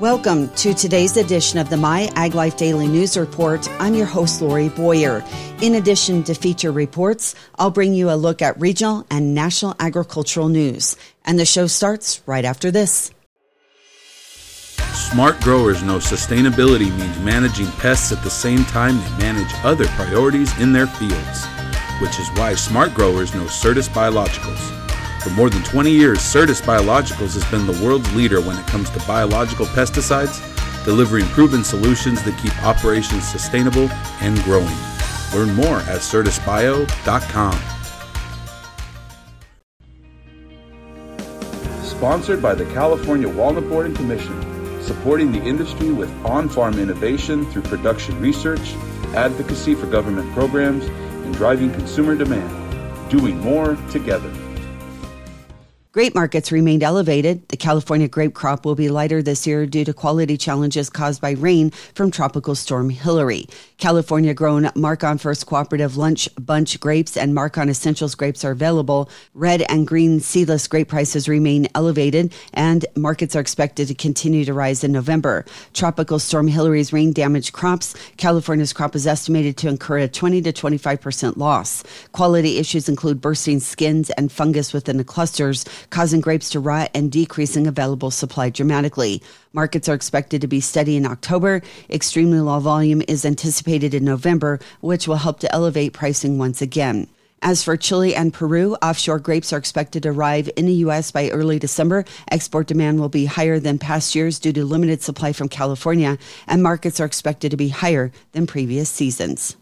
Welcome to today's edition of the My Ag Life Daily News Report. I'm your host, Lori Boyer. In addition to feature reports, I'll bring you a look at regional and national agricultural news. And the show starts right after this. Smart growers know sustainability means managing pests at the same time they manage other priorities in their fields, which is why smart growers know Certis Biologicals. For more than 20 years, Certis Biologicals has been the world's leader when it comes to biological pesticides, delivering proven solutions that keep operations sustainable and growing. Learn more at certisbio.com. Sponsored by the California Walnut Board and Commission, supporting the industry with on farm innovation through production research, advocacy for government programs, and driving consumer demand. Doing more together. Grape markets remained elevated. The California grape crop will be lighter this year due to quality challenges caused by rain from Tropical Storm Hillary. California grown Markon First Cooperative Lunch Bunch grapes and Markon Essentials grapes are available. Red and green seedless grape prices remain elevated, and markets are expected to continue to rise in November. Tropical Storm Hillary's rain damaged crops. California's crop is estimated to incur a 20 to 25 percent loss. Quality issues include bursting skins and fungus within the clusters, causing grapes to rot and decreasing available supply dramatically. Markets are expected to be steady in October. Extremely low volume is anticipated in November, which will help to elevate pricing once again. As for Chile and Peru, offshore grapes are expected to arrive in the U.S. by early December. Export demand will be higher than past years due to limited supply from California, and markets are expected to be higher than previous seasons.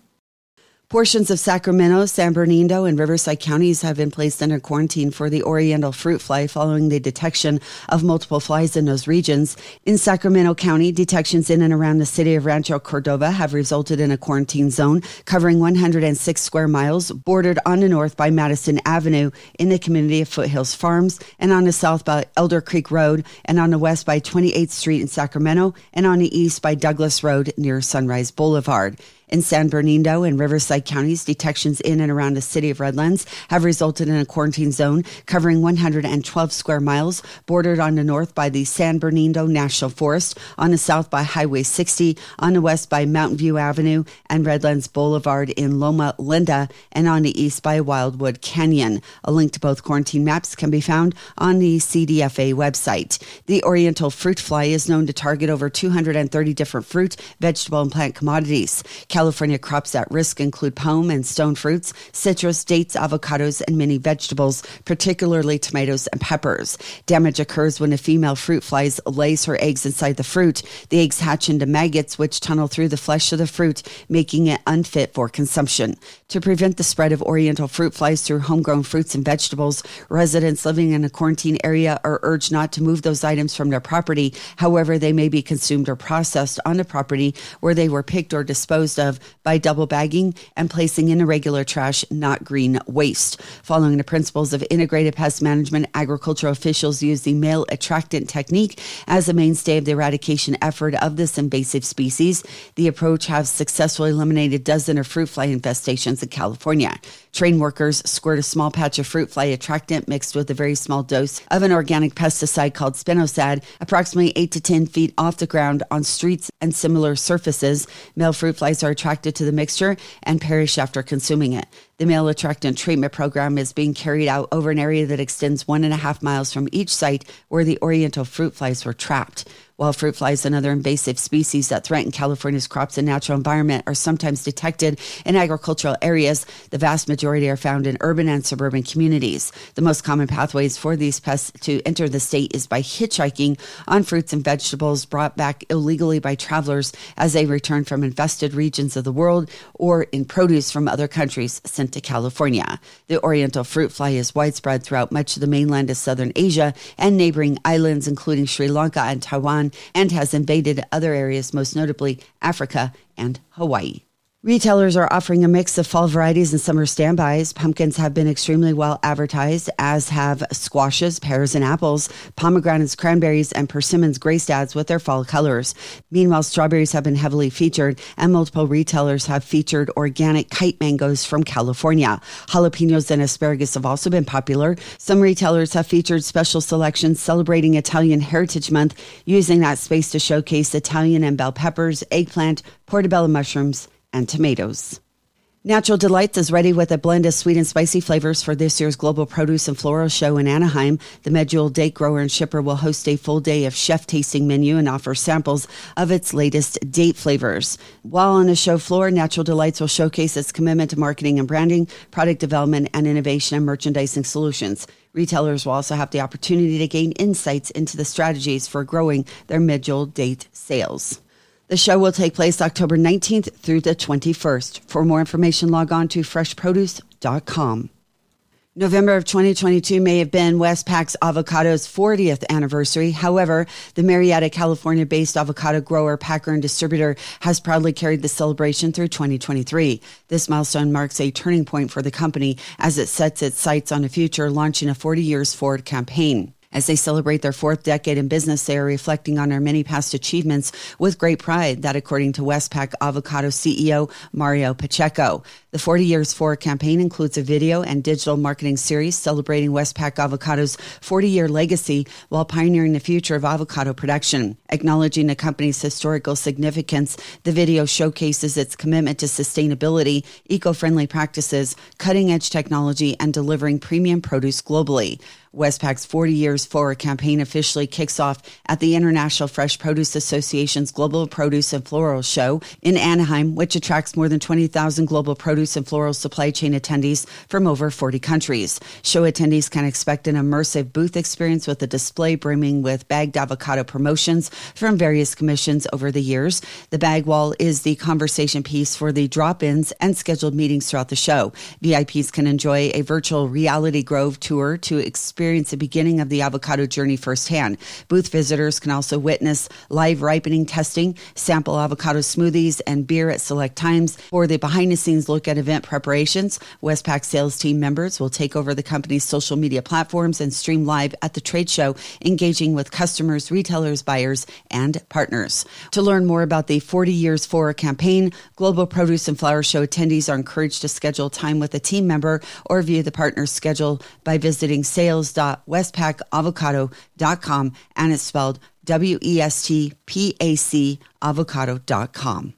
Portions of Sacramento, San Bernardino, and Riverside counties have been placed under quarantine for the Oriental fruit fly following the detection of multiple flies in those regions. In Sacramento County, detections in and around the city of Rancho Cordova have resulted in a quarantine zone covering 106 square miles, bordered on the north by Madison Avenue in the community of Foothills Farms, and on the south by Elder Creek Road, and on the west by 28th Street in Sacramento, and on the east by Douglas Road near Sunrise Boulevard. In San Bernardino and Riverside counties, detections in and around the city of Redlands have resulted in a quarantine zone covering 112 square miles, bordered on the north by the San Bernardino National Forest, on the south by Highway 60, on the west by Mountain View Avenue and Redlands Boulevard in Loma Linda, and on the east by Wildwood Canyon. A link to both quarantine maps can be found on the CDFA website. The Oriental fruit fly is known to target over 230 different fruit, vegetable, and plant commodities. California crops at risk include pome and stone fruits, citrus, dates, avocados, and many vegetables, particularly tomatoes and peppers. Damage occurs when a female fruit fly lays her eggs inside the fruit. The eggs hatch into maggots, which tunnel through the flesh of the fruit, making it unfit for consumption. To prevent the spread of oriental fruit flies through homegrown fruits and vegetables, residents living in a quarantine area are urged not to move those items from their property. However, they may be consumed or processed on the property where they were picked or disposed of of by double bagging and placing in irregular trash, not green waste. Following the principles of integrated pest management, agricultural officials use the male attractant technique as a mainstay of the eradication effort of this invasive species. The approach has successfully eliminated dozens of fruit fly infestations in California. Train workers squirt a small patch of fruit fly attractant mixed with a very small dose of an organic pesticide called spinosad, approximately 8 to 10 feet off the ground on streets and similar surfaces. Male fruit flies are attracted to the mixture and perish after consuming it. The male attractant treatment program is being carried out over an area that extends one and a half miles from each site where the oriental fruit flies were trapped. While fruit flies and other invasive species that threaten California's crops and natural environment are sometimes detected in agricultural areas, the vast majority are found in urban and suburban communities. The most common pathways for these pests to enter the state is by hitchhiking on fruits and vegetables brought back illegally by travelers as they return from infested regions of the world or in produce from other countries to California. The oriental fruit fly is widespread throughout much of the mainland of southern Asia and neighboring islands, including Sri Lanka and Taiwan and has invaded other areas, most notably Africa and Hawaii. Retailers are offering a mix of fall varieties and summer standbys. Pumpkins have been extremely well advertised, as have squashes, pears, and apples, pomegranates, cranberries, and persimmons greystads with their fall colors. Meanwhile, strawberries have been heavily featured, and multiple retailers have featured organic Keitt mangoes from California. Jalapenos and asparagus have also been popular. Some retailers have featured special selections celebrating Italian Heritage Month, using that space to showcase Italian and bell peppers, eggplant, portobello mushrooms, and tomatoes. Natural Delights is ready with a blend of sweet and spicy flavors for this year's Global Produce and Floral Show in Anaheim. The Medjool date grower and shipper will host a full day of chef tasting menu and offer samples of its latest date flavors. While on the show floor, Natural Delights will showcase its commitment to marketing and branding, product development, and innovation and merchandising solutions. Retailers will also have the opportunity to gain insights into the strategies for growing their Medjool date sales. The show will take place October 19th through the 21st. For more information, log on to freshproduce.com. November of 2022 may have been West Pak's avocado's 40th anniversary. However, the Murrieta, California based avocado grower, packer, and distributor has proudly carried the celebration through 2023. This milestone marks a turning point for the company as it sets its sights on a future, launching a 40 years forward campaign. As they celebrate their fourth decade in business, they are reflecting on their many past achievements with great pride. That, according to West Pak Avocado CEO Mario Pacheco. The 40 Years Forward campaign includes a video and digital marketing series celebrating West Pak Avocado's 40 year legacy while pioneering the future of avocado production. Acknowledging the company's historical significance, the video showcases its commitment to sustainability, eco friendly practices, cutting edge technology, and delivering premium produce globally. West Pak's 40 Years Forward campaign officially kicks off at the International Fresh Produce Association's Global Produce and Floral Show in Anaheim, which attracts more than 20,000 global produce and floral supply chain attendees from over 40 countries. Show attendees can expect an immersive booth experience with a display brimming with bagged avocado promotions from various commissions over the years. The bag wall is the conversation piece for the drop ins and scheduled meetings throughout the show. VIPs can enjoy a virtual reality grove tour to experience the beginning of the avocado journey firsthand. Booth visitors can also witness live ripening testing, sample avocado smoothies, and beer at select times. For the behind the scenes look at event preparations, West Pak sales team members will take over the company's social media platforms and stream live at the trade show, engaging with customers, retailers, buyers, and partners. To learn more about the 40 Years For campaign, Global Produce and Flower Show attendees are encouraged to schedule time with a team member or view the partner's schedule by visiting sales.westpakavocado.com and it's spelled W E S T P A C avocado.com.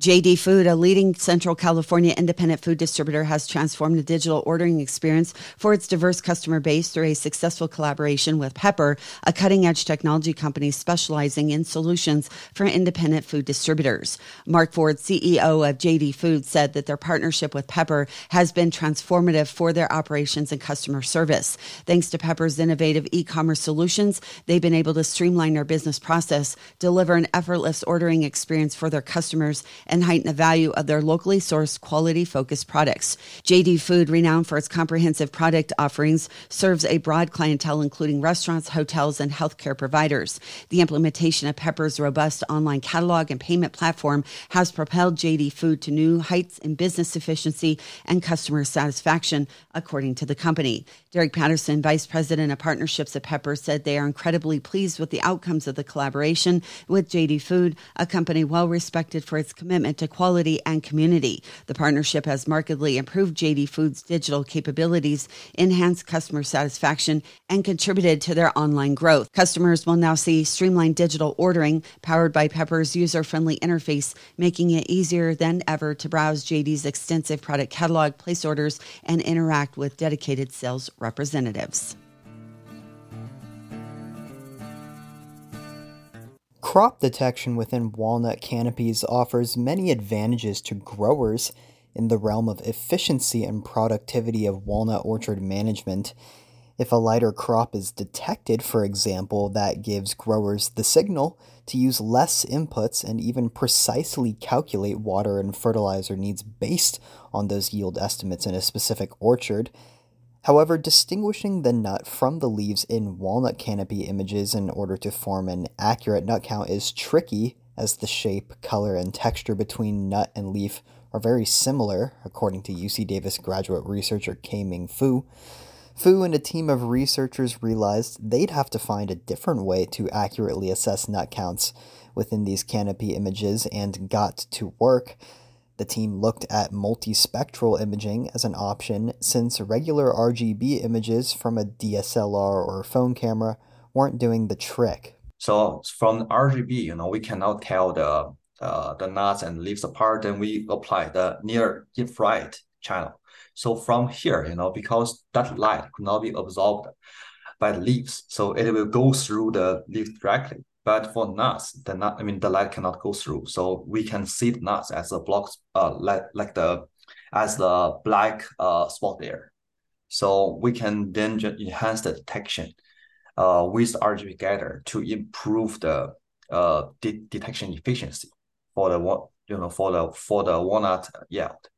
JD Food, a leading Central California independent food distributor, has transformed the digital ordering experience for its diverse customer base through a successful collaboration with Pepper, a cutting edge technology company specializing in solutions for independent food distributors. Mark Ford, CEO of JD Food, said that their partnership with Pepper has been transformative for their operations and customer service. Thanks to Pepper's innovative e commerce solutions, they've been able to streamline their business process, deliver an effortless ordering experience for their customers, and heighten the value of their locally sourced, quality focused products. JD Food, renowned for its comprehensive product offerings, serves a broad clientele, including restaurants, hotels, and healthcare providers. The implementation of Pepper's robust online catalog and payment platform has propelled JD Food to new heights in business efficiency and customer satisfaction, according to the company. Derek Patterson, Vice President of Partnerships at Pepper, said they are incredibly pleased with the outcomes of the collaboration with JD Food, a company well respected for its commitment commitment to quality and community. The partnership has markedly improved JD Foods' digital capabilities, enhanced customer satisfaction, and contributed to their online growth. Customers will now see streamlined digital ordering powered by Pepper's user friendly interface, making it easier than ever to browse JD's extensive product catalog, place orders, and interact with dedicated sales representatives. Crop detection within walnut canopies offers many advantages to growers in the realm of efficiency and productivity of walnut orchard management. If a lighter crop is detected, for example, that gives growers the signal to use less inputs and even precisely calculate water and fertilizer needs based on those yield estimates in a specific orchard. However, distinguishing the nut from the leaves in walnut canopy images in order to form an accurate nut count is tricky as the shape, color, and texture between nut and leaf are very similar, according to UC Davis graduate researcher Kaiming Fu. Fu and a team of researchers realized they'd have to find a different way to accurately assess nut counts within these canopy images and got to work. The team looked at multispectral imaging as an option since regular RGB images from a DSLR or phone camera weren't doing the trick. So from RGB, you know, we cannot tell the uh, the nuts and leaves apart. Then we apply the near infrared channel. So from here, you know, because that light could not be absorbed by the leaves, so it will go through the leaf directly. But for nuts, the nut, I mean, the light cannot go through. So we can see the nuts as a block, uh, like like the as the black uh spot there. So we can then enhance the detection uh with RGB gather to improve the uh de detection efficiency for the you know for the for the walnut yield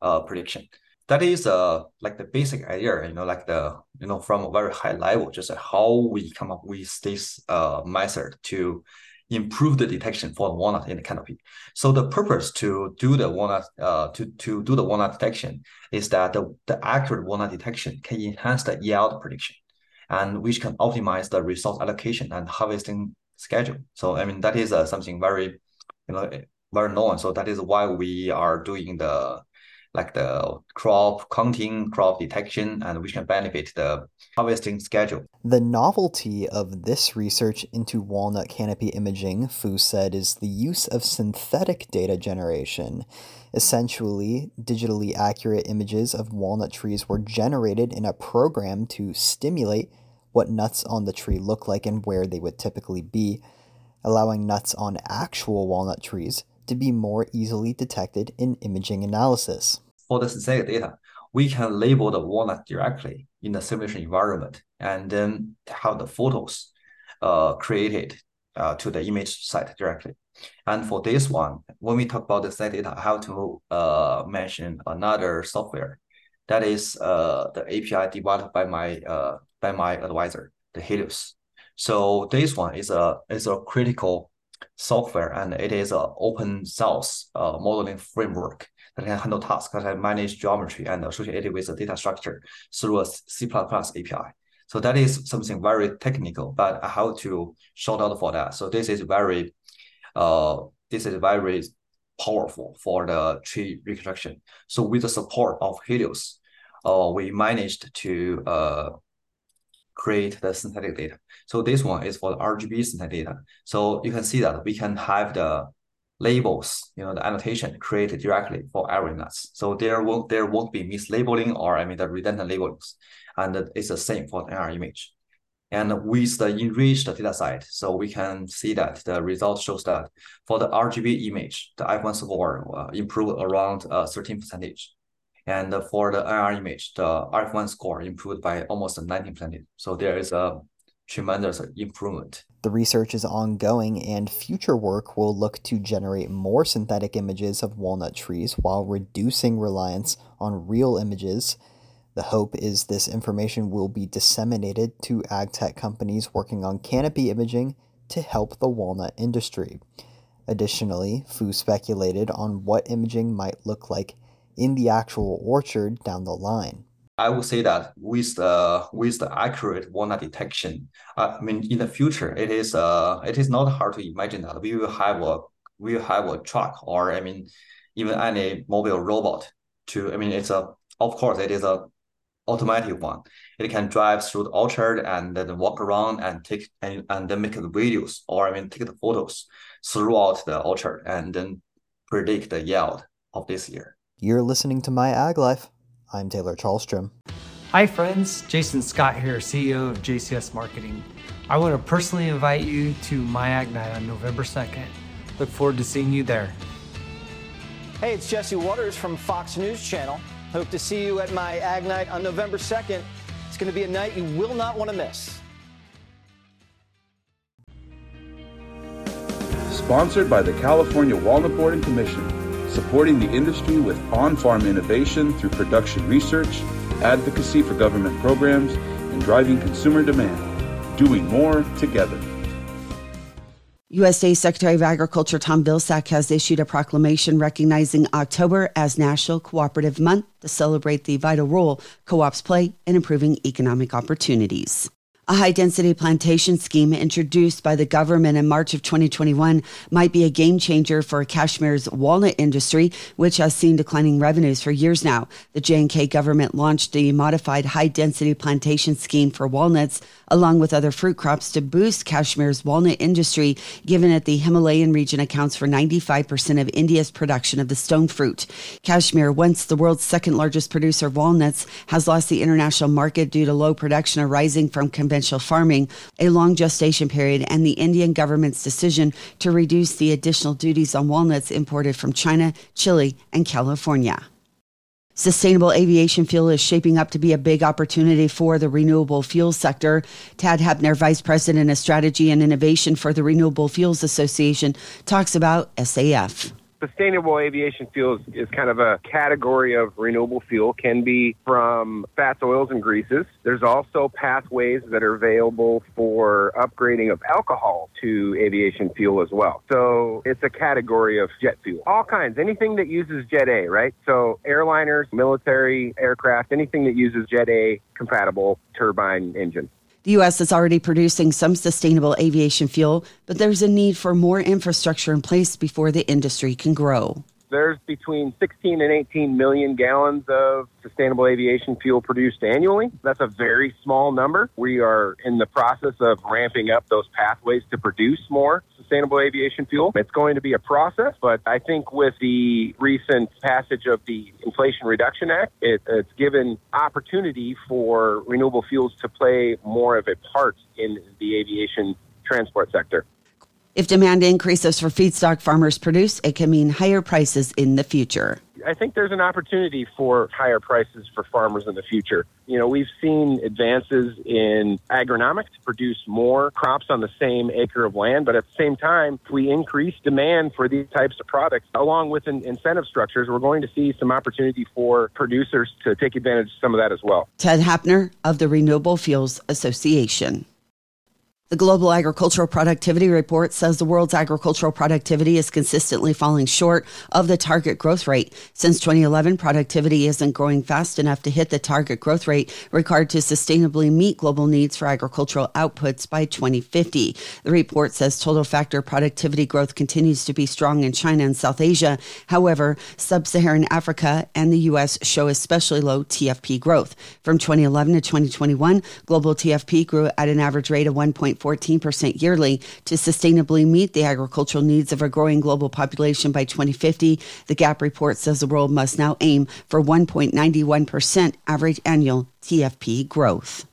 uh prediction that is uh like the basic idea, you know, like the you know from a very high level, just how we come up with this uh method to improve the detection for the walnut in the canopy. So the purpose to do the walnut uh to to do the walnut detection is that the, the accurate walnut detection can enhance the yield prediction, and which can optimize the resource allocation and harvesting schedule. So I mean that is uh, something very you know very known. So that is why we are doing the like the crop counting, crop detection, and which can benefit the harvesting schedule. The novelty of this research into walnut canopy imaging, Fu said, is the use of synthetic data generation. Essentially, digitally accurate images of walnut trees were generated in a program to stimulate what nuts on the tree look like and where they would typically be, allowing nuts on actual walnut trees to be more easily detected in imaging analysis. For the synthetic data, we can label the walnut directly in the simulation environment and then have the photos uh, created uh, to the image site directly. And for this one, when we talk about the synthetic data, I have to uh, mention another software that is uh, the API developed by my uh, by my advisor, the Helios. So this one is a is a critical software, and it is an open source uh, modeling framework that can handle tasks that can manage geometry and associated with the data structure through a C++ API. So that is something very technical, but I have to shout out for that. So this is very, uh, this is very powerful for the tree reconstruction. So with the support of Helios, uh, we managed to uh, create the synthetic data. So this one is for the RGB synthetic data. So you can see that we can have the labels, you know, the annotation created directly for every nuts. So there won't there won't be mislabeling or I mean the redundant labelings, and it's the same for the NR image. And with the enriched data set, so we can see that the result shows that for the RGB image, the F1 score uh, improved around uh, 13 percentage. And for the NR image, the F1 score improved by almost 19 percent. So there is a tremendous improvement. The research is ongoing, and future work will look to generate more synthetic images of walnut trees while reducing reliance on real images. The hope is this information will be disseminated to ag tech companies working on canopy imaging to help the walnut industry. Additionally, Fu speculated on what imaging might look like in the actual orchard down the line. I would say that with the with the accurate walnut detection, uh, I mean, in the future, it is uh it is not hard to imagine that we will have a we will have a truck or I mean, even any mobile robot to I mean, it's a of course it is a automatic one. It can drive through the orchard and then walk around and take and, and then make the videos or I mean take the photos throughout the orchard and then predict the yield of this year. You're listening to My Ag Life. I'm Taylor Chalstrom. Hi, friends. Jason Scott here, CEO of JCS Marketing. I want to personally invite you to My Ag Nite on November 2nd. Look forward to seeing you there. Hey, it's Jesse Watters from Fox News Channel. Hope to see you at my Ag Nite on November 2nd. It's going to be a night you will not want to miss. Sponsored by the California Walnut Board and Commission supporting the industry with on-farm innovation through production research, advocacy for government programs, and driving consumer demand. Doing more together. USDA Secretary of Agriculture Tom Vilsack has issued a proclamation recognizing October as National Cooperative Month to celebrate the vital role co ops play in improving economic opportunities. A high density plantation scheme introduced by the government in March of 2021 might be a game changer for Kashmir's walnut industry, which has seen declining revenues for years now. The J&K government launched a modified high density plantation scheme for walnuts along with other fruit crops to boost Kashmir's walnut industry, given that the Himalayan region accounts for 95% of India's production of the stone fruit. Kashmir, once the world's second largest producer of walnuts, has lost the international market due to low production arising from conventional farming, a long gestation period, and the Indian government's decision to reduce the additional duties on walnuts imported from China, Chile, and California. Sustainable aviation fuel is shaping up to be a big opportunity for the renewable fuel sector. Tad Hepner, Vice President of Strategy and Innovation for the Renewable Fuels Association, talks about SAF sustainable aviation fuel is, is, kind of a category of renewable fuel, can be from fats, oils, and greases. There's also pathways that are available for upgrading of alcohol to aviation fuel as well. So it's a category of jet fuel. All kinds, anything that uses Jet A, right? So airliners, military aircraft, anything that uses Jet A compatible turbine engine. The U.S. is already producing some sustainable aviation fuel, but there's a need for more infrastructure in place before the industry can grow. There's between 16 and 18 million gallons of sustainable aviation fuel produced annually. That's a very small number. We are in the process of ramping up those pathways to produce more sustainable aviation fuel. It's going to be a process, but I think with the recent passage of the Inflation Reduction Act, it, it's given opportunity for renewable fuels to play more of a part in the aviation transport sector. If demand increases for feedstock farmers produce, it can mean higher prices in the future. I think there's an opportunity for higher prices for farmers in the future. You know, we've seen advances in agronomics to produce more crops on the same acre of land, but at the same time, if we increase demand for these types of products, along with in- incentive structures, we're going to see some opportunity for producers to take advantage of some of that as well. Ted Hapner of the Renewable Fuels Association. The Global Agricultural Productivity Report says the world's agricultural productivity is consistently falling short of the target growth rate. Since 2011, productivity isn't growing fast enough to hit the target growth rate required to sustainably meet global needs for agricultural outputs by 2050. The report says total factor productivity growth continues to be strong in China and South Asia. However, sub Saharan Africa and the U.S. show especially low TFP growth. From 2011 to 2021, global TFP grew at an average rate of 1. 14% yearly to sustainably meet the agricultural needs of a growing global population by 2050. The GAP report says the world must now aim for 1.91% average annual TFP growth.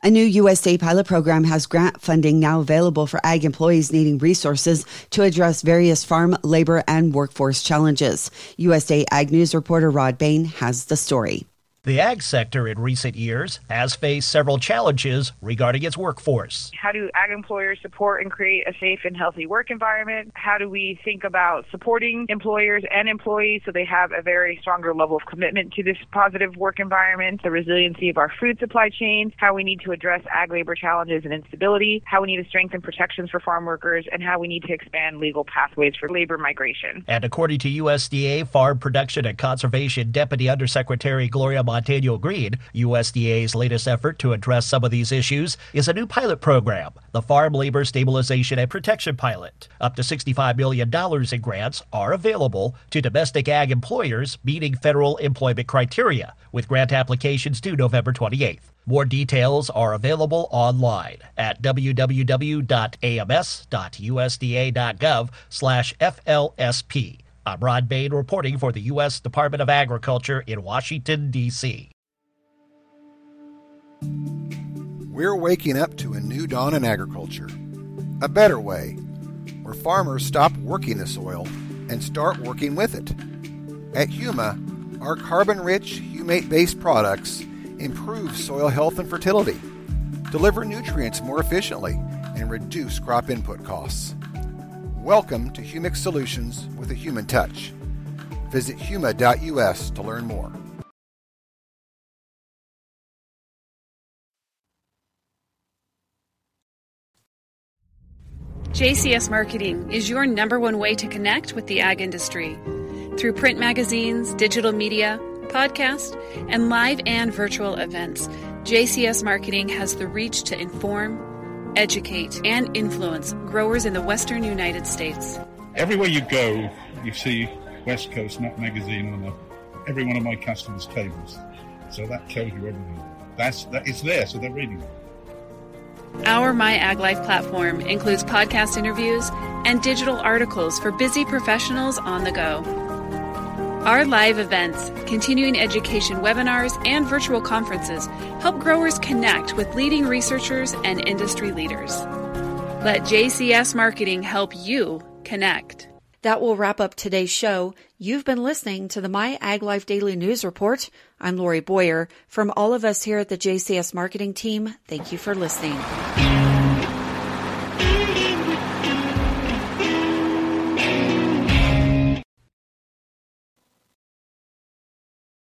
A new USDA pilot program has grant funding now available for ag employees needing resources to address various farm, labor, and workforce challenges. USDA Ag News reporter Rod Bain has the story. The ag sector in recent years has faced several challenges regarding its workforce. How do ag employers support and create a safe and healthy work environment? How do we think about supporting employers and employees so they have a very stronger level of commitment to this positive work environment? The resiliency of our food supply chains, how we need to address ag labor challenges and instability, how we need to strengthen protections for farm workers, and how we need to expand legal pathways for labor migration. And according to USDA Farm Production and Conservation Deputy Undersecretary Gloria Montaño Greene, USDA's latest effort to address some of these issues is a new pilot program, the Farm Labor Stabilization and Protection Pilot. Up to $65 million in grants are available to domestic ag employers meeting federal employment criteria, with grant applications due November 28th. More details are available online at www.ams.usda.gov slash FLSP. I'm Rod Bain reporting for the U.S. Department of Agriculture in Washington, D.C. We're waking up to a new dawn in agriculture. A better way, where farmers stop working the soil and start working with it. At Huma, our carbon rich, humate based products improve soil health and fertility, deliver nutrients more efficiently, and reduce crop input costs. Welcome to Humic Solutions with a human touch. Visit huma.us to learn more. JCS Marketing is your number one way to connect with the ag industry. Through print magazines, digital media, podcast, and live and virtual events, JCS Marketing has the reach to inform, educate, and influence growers in the western United States. Everywhere you go, you see West Coast Nut Magazine on a, every one of my customers' tables. So that tells you everything. That's that it's there, so they're reading it. Our My Ag Life platform includes podcast interviews and digital articles for busy professionals on the go. Our live events, continuing education webinars, and virtual conferences help growers connect with leading researchers and industry leaders. Let JCS Marketing help you connect. That will wrap up today's show. You've been listening to the My Ag Life Daily News Report. I'm Lori Boyer. From all of us here at the JCS Marketing Team, thank you for listening.